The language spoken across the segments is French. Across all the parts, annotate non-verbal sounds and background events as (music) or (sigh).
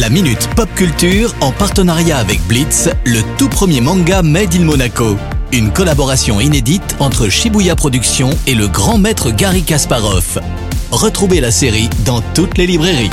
La Minute Pop Culture en partenariat avec Blitz, le tout premier manga Made in Monaco. Une collaboration inédite entre Shibuya Productions et le grand maître Gary Kasparov. Retrouvez la série dans toutes les librairies.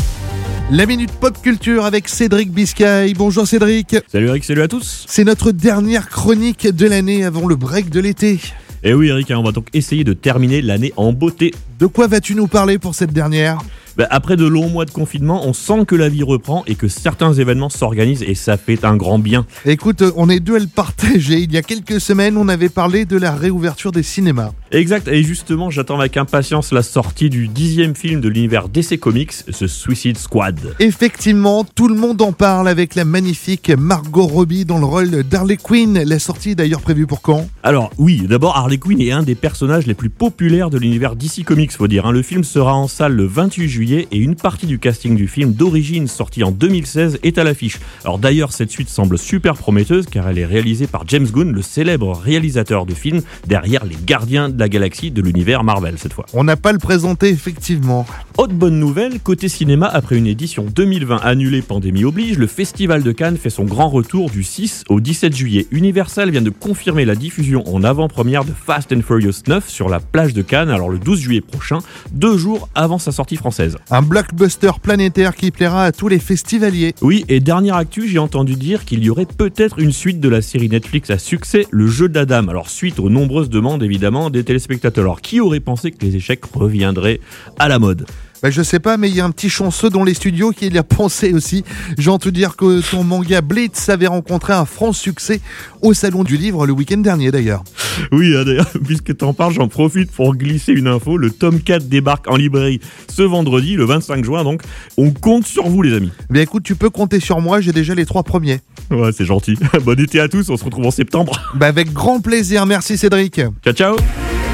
La Minute Pop Culture avec Cédric Biscay. Bonjour Cédric. Salut Eric, salut à tous. C'est notre dernière chronique de l'année avant le break de l'été. Et oui Eric, hein, on va donc essayer de terminer l'année en beauté. De quoi vas-tu nous parler pour cette dernière? Bah, après de longs mois de confinement, on sent que la vie reprend et que certains événements s'organisent et ça fait un grand bien. Écoute, on est deux à le partager. Il y a quelques semaines, on avait parlé de la réouverture des cinémas. Exact, et justement j'attends avec impatience la sortie du dixième film de l'univers DC Comics, ce Suicide Squad. Effectivement, tout le monde en parle avec la magnifique Margot Robbie dans le rôle d'Harley Quinn. La sortie est d'ailleurs prévue pour quand? Alors oui, d'abord Harley Quinn est un des personnages les plus populaires de l'univers DC Comics, faut dire. hein. Le film sera en salle le 28 juillet et une partie du casting du film d'origine sorti en 2016 est à l'affiche. Alors d'ailleurs cette suite semble super prometteuse car elle est réalisée par James Gunn, le célèbre réalisateur de films derrière les gardiens de la galaxie de l'univers Marvel cette fois. On n'a pas le présenté, effectivement. Autre bonne nouvelle, côté cinéma, après une édition 2020 annulée pandémie oblige, le Festival de Cannes fait son grand retour du 6 au 17 juillet. Universal vient de confirmer la diffusion en avant-première de Fast and Furious 9 sur la plage de Cannes, alors le 12 juillet prochain, deux jours avant sa sortie française. Un blockbuster planétaire qui plaira à tous les festivaliers. Oui, et dernière actu, j'ai entendu dire qu'il y aurait peut-être une suite de la série Netflix à succès, Le Jeu d'Adam. Alors suite aux nombreuses demandes évidemment des téléspectateurs. Alors qui aurait pensé que les échecs reviendraient à la mode? Bah, je sais pas, mais il y a un petit chanceux dans les studios qui y a pensé aussi. J'ai entendu dire que ton manga Blitz avait rencontré un franc succès au Salon du Livre le week-end dernier d'ailleurs. Oui, hein, d'ailleurs, (laughs) puisque t'en parles, j'en profite pour glisser une info. Le tome 4 débarque en librairie ce vendredi, le 25 juin, donc on compte sur vous les amis. Mais écoute, tu peux compter sur moi, j'ai déjà les trois premiers. Ouais, c'est gentil. (laughs) bon été à tous, on se retrouve en septembre. Bah, avec grand plaisir, merci Cédric. Ciao, ciao